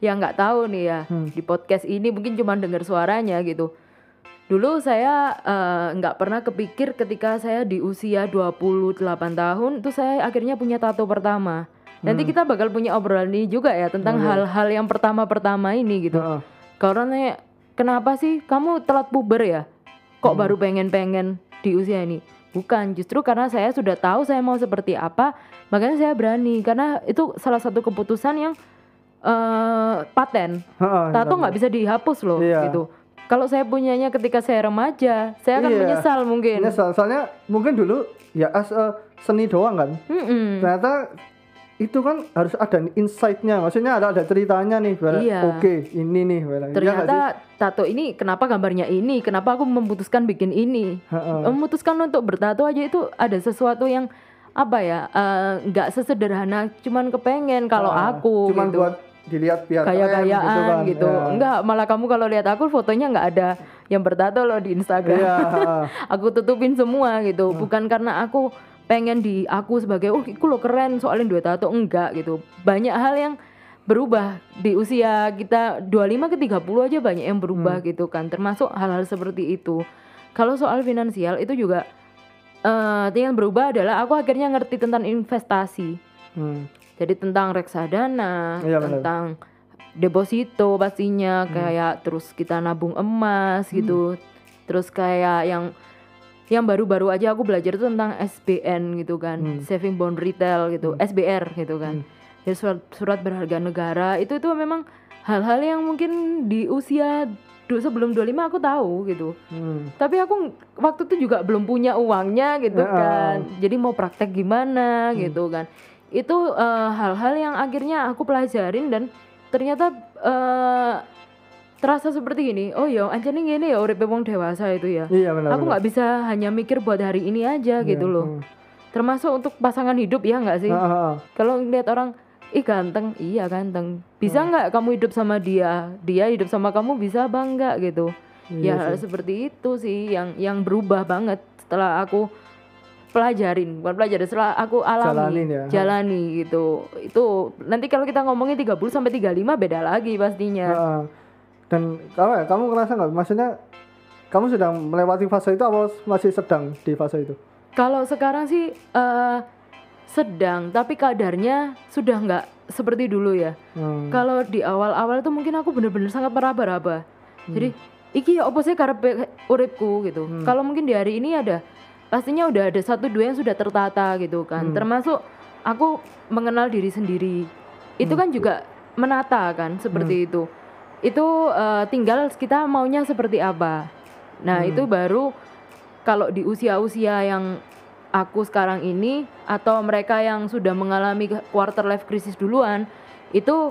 yang nggak tahu nih ya Hmm. di podcast ini mungkin cuma dengar suaranya gitu. Dulu saya eh, nggak pernah kepikir ketika saya di usia 28 tahun itu saya akhirnya punya tato pertama. Nanti kita bakal punya obrolan ini juga ya tentang Hmm. Oh, iya. hal-hal yang pertama-pertama ini gitu. Kalau nanya kenapa sih kamu telat puber ya? Kok Hmm. baru pengen-pengen di usia ini? Bukan, justru karena saya sudah tahu saya mau seperti apa, makanya saya berani karena itu salah satu keputusan yang eh paten. Tato nggak bisa dihapus loh Iya. gitu. Kalau saya punyanya ketika saya remaja, saya akan Iya. menyesal mungkin. So- soalnya mungkin dulu ya as a seni doang kan. Mm-mm. Ternyata itu kan harus ada insight-nya. Maksudnya ada ada ceritanya nih. Iya. Oke, ini nih. Bara. Iya Ternyata sih? tato ini kenapa gambarnya ini? Kenapa aku memutuskan bikin ini? Heeh. memutuskan untuk bertato aja itu ada sesuatu yang apa ya eh, nggak sesederhana cuman kepengen kalau Ah, aku cuman gitu. buat dilihat biar gaya-gayaan gitu, kan. Ya. enggak malah kamu kalau lihat aku fotonya nggak ada yang bertato loh di Instagram. Heeh. aku tutupin semua gitu. Bukan karena aku pengen di aku sebagai oh aku lo keren soalnya dua tato. Enggak gitu. Banyak hal yang berubah di usia kita 25 ke 30 aja banyak yang berubah gitu kan. Termasuk hal-hal seperti itu. Kalau soal finansial itu juga eh yang berubah adalah aku akhirnya ngerti tentang investasi. Hmm. jadi tentang reksadana Iya, tentang deposito pastinya kayak terus kita nabung emas gitu. Terus kayak yang yang baru-baru aja aku belajar itu tentang SBN gitu kan. Hmm. saving bond retail gitu SBR gitu kan. Ya surat surat berharga negara itu itu memang hal-hal yang mungkin di usia sebelum 25 aku tahu gitu Hmm. tapi aku waktu itu juga belum punya uangnya gitu Ya. kan jadi mau praktek gimana gitu kan itu eh, hal-hal yang akhirnya aku pelajarin dan ternyata eh, terasa seperti gini oh yo aja nih gini ya urip wong dewasa itu ya Iya benar. aku nggak bisa hanya mikir buat hari ini aja gitu Iya, loh hmm. termasuk untuk pasangan hidup ya nggak sih heeh. kalau ngeliat orang ih ganteng. Iya ganteng. Bisa nggak kamu hidup sama dia? Dia hidup sama kamu bisa bangga gitu? Iya ya hal seperti itu sih yang yang berubah banget setelah aku pelajarin. Bukan pelajarin setelah aku alami Jalanin ya. jalani gitu. Itu nanti kalau kita ngomongin 30 sampai 35 beda lagi pastinya. Heeh. Dan kamu kamu ngerasa nggak? Maksudnya kamu sedang melewati fase itu atau masih sedang di fase itu? kalau sekarang sih eh, sedang tapi kadarnya sudah nggak seperti dulu ya Hmm. Kalau di awal-awal itu mungkin aku bener-bener sangat meraba-raba. Jadi iki ya opo sih karepe uripku gitu. Kalau mungkin di hari ini ada pastinya udah ada satu dua yang sudah tertata gitu kan. Termasuk aku mengenal diri sendiri. Itu kan juga menata kan seperti itu. Itu eh, tinggal kita maunya seperti apa. Nah, itu baru kalau di usia-usia yang aku sekarang ini atau mereka yang sudah mengalami quarter life crisis duluan itu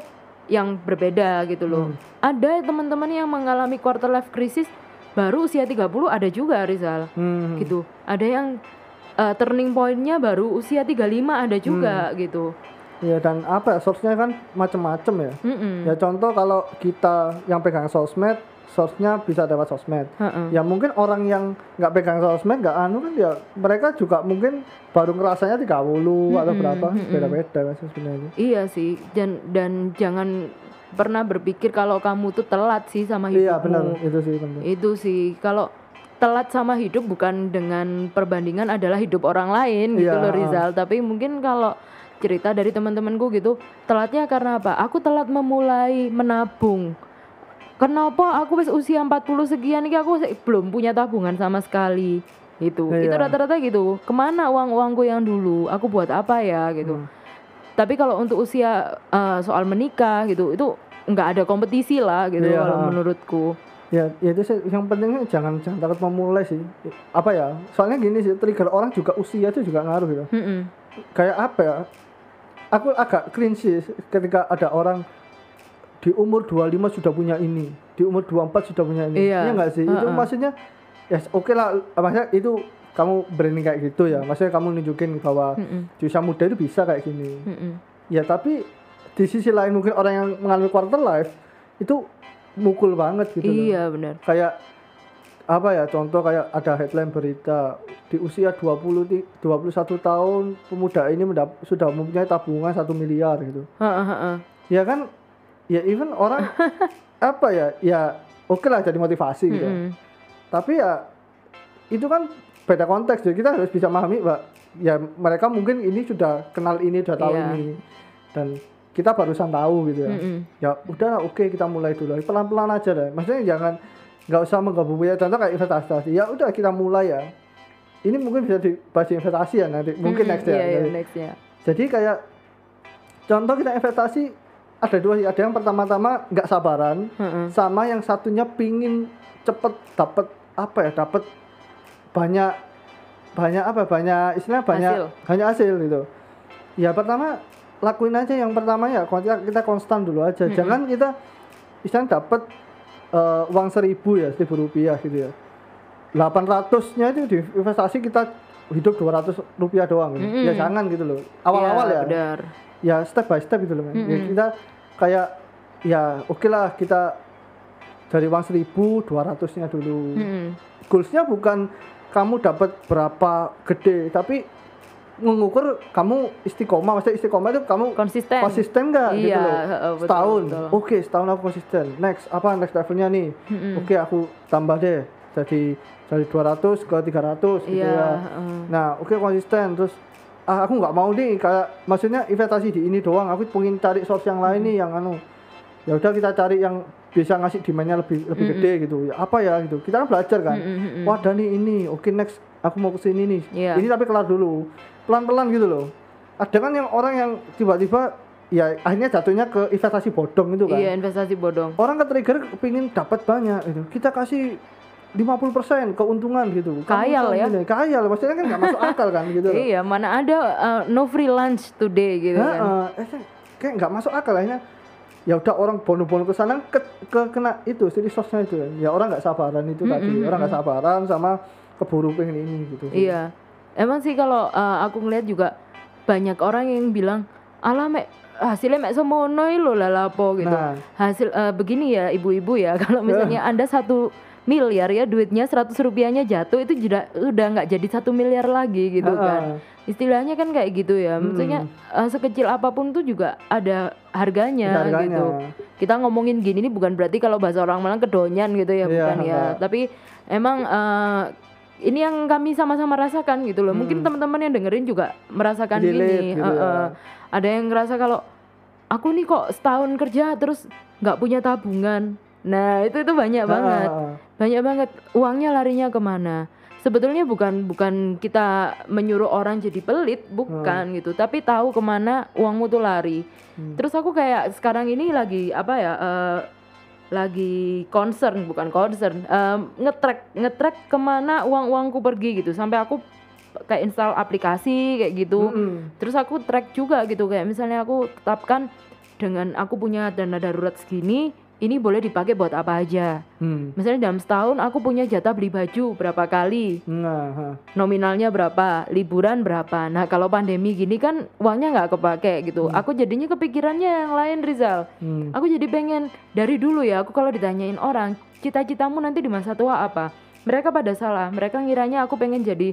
yang berbeda gitu loh. Ada teman-teman yang mengalami quarter life crisis baru usia 30 ada juga Rizal. Hmm. Gitu. Ada yang uh, turning pointnya baru usia 35 ada juga gitu. Ya dan apa ya source-nya kan macem-macem ya Mm-mm. ya contoh kalau kita yang pegang sosmed source-nya bisa dapat sosmed Heeh. ya mungkin orang yang nggak pegang sosmed nggak anu kan ya mereka juga mungkin baru ngerasanya 30 atau Mm-mm, berapa mm-mm. beda-beda kan sebenarnya Iya sih, dan dan jangan pernah berpikir kalau kamu tuh telat sih sama hidupmu. iya benar itu sih benar Itu sih kalau telat sama hidup bukan dengan perbandingan adalah hidup orang lain gitu Iya. loh Rizal, tapi mungkin kalau cerita dari teman-temanku gitu, telatnya karena apa? Aku telat memulai menabung. Kenapa aku wis usia 40 sekian ini aku belum punya tabungan sama sekali. Itu. Itu Iya. rata-rata gitu. Ke mana uang-uangku yang dulu? Aku buat apa ya gitu. Hmm. Tapi kalau untuk usia eh, soal menikah gitu, itu nggak ada kompetisi lah gitu Iya. kalau menurutku. ya, ya itu sih yang pentingnya jangan jangan takut memulai sih apa ya soalnya gini sih trigger orang juga usia itu juga ngaruh gitu Mm-mm. kayak apa ya aku agak cringe sih ketika ada orang di umur 25 sudah punya ini di umur 24 sudah punya ini Iya. nggak sih itu Heeh. maksudnya ya oke lah maksudnya itu kamu berani kayak gitu ya maksudnya kamu nunjukin bahwa Mm-mm. di usia muda itu bisa kayak gini Mm-mm. ya tapi di sisi lain mungkin orang yang mengalami quarter life itu mukul banget gitu loh. Iya benar. kayak apa ya contoh kayak ada headline berita di usia 20 ti- 21 tahun pemuda ini mendap- sudah mempunyai tabungan satu miliar gitu Heeh, heeh. ya kan ya even orang apa ya ya oke lah jadi motivasi gitu Mm-mm. tapi ya itu kan beda konteks jadi kita harus bisa memahami mbak ya mereka mungkin ini sudah kenal ini sudah tahu Iya. ini dan kita barusan tahu gitu ya Mm-mm. ya udah oke kita mulai dulu pelan pelan aja deh maksudnya jangan nggak usah menggabung ya contoh kayak investasi ya udah kita mulai ya ini mungkin bisa dibahas di investasi ya nanti mungkin Mm-mm. next ya iya, Jadi- next ya. jadi kayak contoh kita investasi ada dua sih ada yang pertama-tama nggak sabaran Heeh. sama yang satunya pingin cepet dapat apa ya dapat banyak banyak apa banyak istilah banyak Hasil. banyak hasil gitu ya pertama lakuin aja yang pertama ya kita, kita konstan dulu aja Mm-mm. jangan kita misalnya dapat eh, uang seribu ya seribu rupiah gitu ya 800 nya itu di investasi kita hidup 200 rupiah doang gitu. Mm-mm. ya jangan gitu loh awal-awal Iya, ya Benar. ya step by step gitu loh men. Ya, Mm-mm. kita kayak ya oke lah kita dari uang 1200 nya dulu Mm-mm. goalsnya bukan kamu dapat berapa gede tapi mengukur kamu istiqomah maksudnya istiqomah itu kamu Konsisten. konsisten nggak gitu Iya, loh heeh, betul, setahun oke setahun aku konsisten next apa next levelnya nih Mm-mm. oke aku tambah deh jadi dari 200 ke 300 gitu Iya, ya heeh. Nah, oke konsisten terus ah, aku nggak mau nih kayak maksudnya investasi di ini doang. Aku pengen cari source yang lain nih yang anu. Ya udah kita cari yang bisa ngasih demandnya lebih lebih Mm-mm. gede gitu. Ya apa ya gitu. Kita kan belajar kan. Mm-mm, mm-mm. Wah, ada nih ini. Oke, next aku mau ke sini nih. Iya. Ini tapi kelar dulu. Pelan-pelan gitu loh. Ada kan yang orang yang tiba-tiba ya akhirnya jatuhnya ke investasi bodong itu kan. Iya, investasi bodong. Orang ke trigger pengen dapat banyak gitu. Kita kasih 50% keuntungan gitu. Kayal ya. gini, Kayal maksudnya kan nggak masuk akal kan gitu loh. Iya, mana ada uh, no free lunch today gitu kan. Eh, kan kayak nggak masuk akal akhirnya. Ya udah orang bono-bono ke sana ke, ke kena itu jadi sosnya itu. Ya orang nggak sabaran itu tadi. Mm-mm, Orang nggak sabaran sama keburu pengen ini gitu. Iya. Emang sih kalau uh, aku ngeliat juga banyak orang yang bilang, "Alah, mek hasilnya mek semono lho lah lapo gitu." Nah. Hasil uh, begini ya ibu-ibu ya, kalau misalnya Anda satu miliar ya duitnya 100 rupiahnya jatuh itu sudah udah nggak jadi satu miliar lagi gitu Heeh. kan. Istilahnya kan kayak gitu ya. Maksudnya Mm. uh, sekecil apa pun tuh juga ada harganya, Harganya. gitu. Kita ngomongin gini ini bukan berarti kalau bahasa orang Malang kedonyan gitu ya, Iya, bukan ya. Tapi emang uh, ini yang kami sama-sama rasakan gitu loh. Mungkin Hmm. teman-teman yang dengerin juga merasakan Relate gini. gitu Heeh. ya. Ada yang ngerasa kalau aku nih kok setahun kerja terus nggak punya tabungan. Nah itu itu banyak banget, Heeh. banyak banget. Uangnya larinya ke mana? Sebetulnya bukan bukan kita menyuruh orang jadi pelit, bukan gitu. Tapi tahu ke mana uangmu tuh lari. Hmm. Terus aku kayak sekarang ini lagi apa ya? eh, lagi concern bukan concern em, ngetrack ngetrack ke mana uang uangku pergi gitu sampai aku kayak install aplikasi kayak gitu Mm-mm. terus aku track juga gitu kayak misalnya aku tetapkan dengan aku punya dana darurat segini ini boleh dipakai buat apa aja. Hmm. Misalnya dalam setahun aku punya jatah beli baju berapa kali, Nah, nominalnya berapa, liburan berapa. Nah kalau pandemi gini kan uangnya nggak kepake gitu. Aku jadinya kepikirannya yang lain Rizal. Hmm. Aku jadi pengen dari dulu ya. Aku kalau ditanyain orang cita-citamu nanti di masa tua apa, mereka pada salah. Mereka ngiranya aku pengen jadi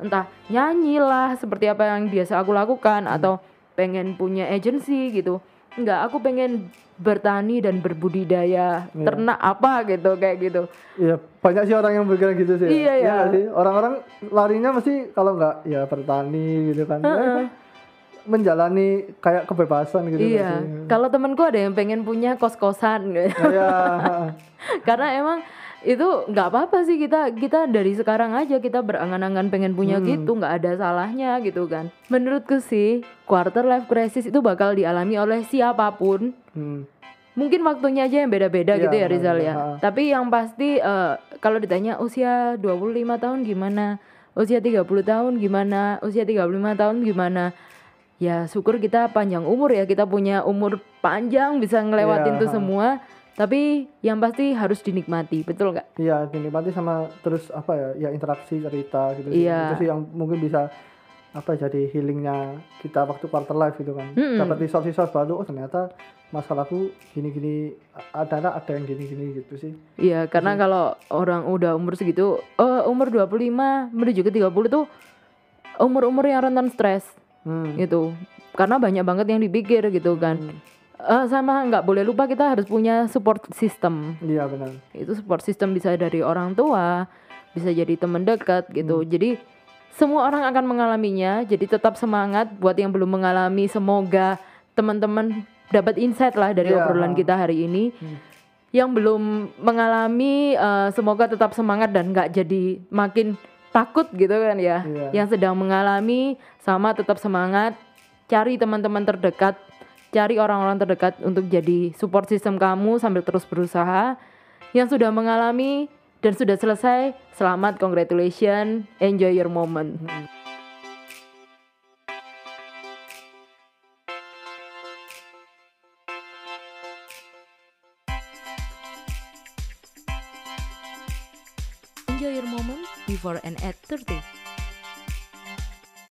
entah nyanyi lah seperti apa yang biasa aku lakukan atau pengen punya agency gitu. Enggak, aku pengen bertani dan berbudidaya Iya. ternak apa gitu kayak gitu. Iya, banyak sih orang yang berpikiran gitu sih. Iya, iya. nggak sih? Orang-orang larinya mesti kalau nggak ya bertani gitu kan. Ya, menjalani kayak kebebasan gitu Iya, kalau temenku ada yang pengen punya kos-kosan gitu. Iya. Karena emang itu nggak apa-apa sih kita kita dari sekarang aja kita berangan-angan pengen punya Hmm. gitu nggak ada salahnya gitu kan. Menurutku sih quarter life crisis itu bakal dialami oleh siapa pun. Hmm. Mungkin waktunya aja yang beda-beda Iya, gitu ya Rizal ya. ha. Tapi yang pasti eh, kalau ditanya usia 25 tahun gimana? Usia 30 tahun gimana? Usia 35 tahun gimana? Ya syukur kita panjang umur ya, kita punya umur panjang bisa ngelewatin Iya, tuh ha. semua. Tapi yang pasti harus dinikmati, betul nggak? Iya, dinikmati sama terus apa ya? Ya interaksi cerita gitu. Iya. Itu sih yang mungkin bisa apa jadi healingnya kita waktu quarter life gitu kan. Mm-mm. Dapat resource-resource baru. Oh ternyata masalahku gini-gini ada ada yang gini-gini gitu sih. Iya, karena kalau orang udah umur segitu, eh, umur 25 menuju ke 30 tuh umur-umur yang rentan stres. Hmm. gitu karena banyak banget yang dipikir gitu kan Eh, sama nggak boleh lupa kita harus punya support system Iya benar. itu support system bisa dari orang tua bisa jadi teman dekat gitu jadi semua orang akan mengalaminya jadi tetap semangat buat yang belum mengalami. Semoga teman-teman dapat insight lah dari Iya, obrolan kita hari ini. Yang belum mengalami eh, semoga tetap semangat dan nggak jadi makin takut gitu kan ya. Iya. yang sedang mengalami sama tetap semangat. Cari teman-teman terdekat cari orang-orang terdekat untuk jadi support system kamu sambil terus berusaha. Yang sudah mengalami dan sudah selesai. Selamat congratulations enjoy your moment. Enjoy your moment before and at 30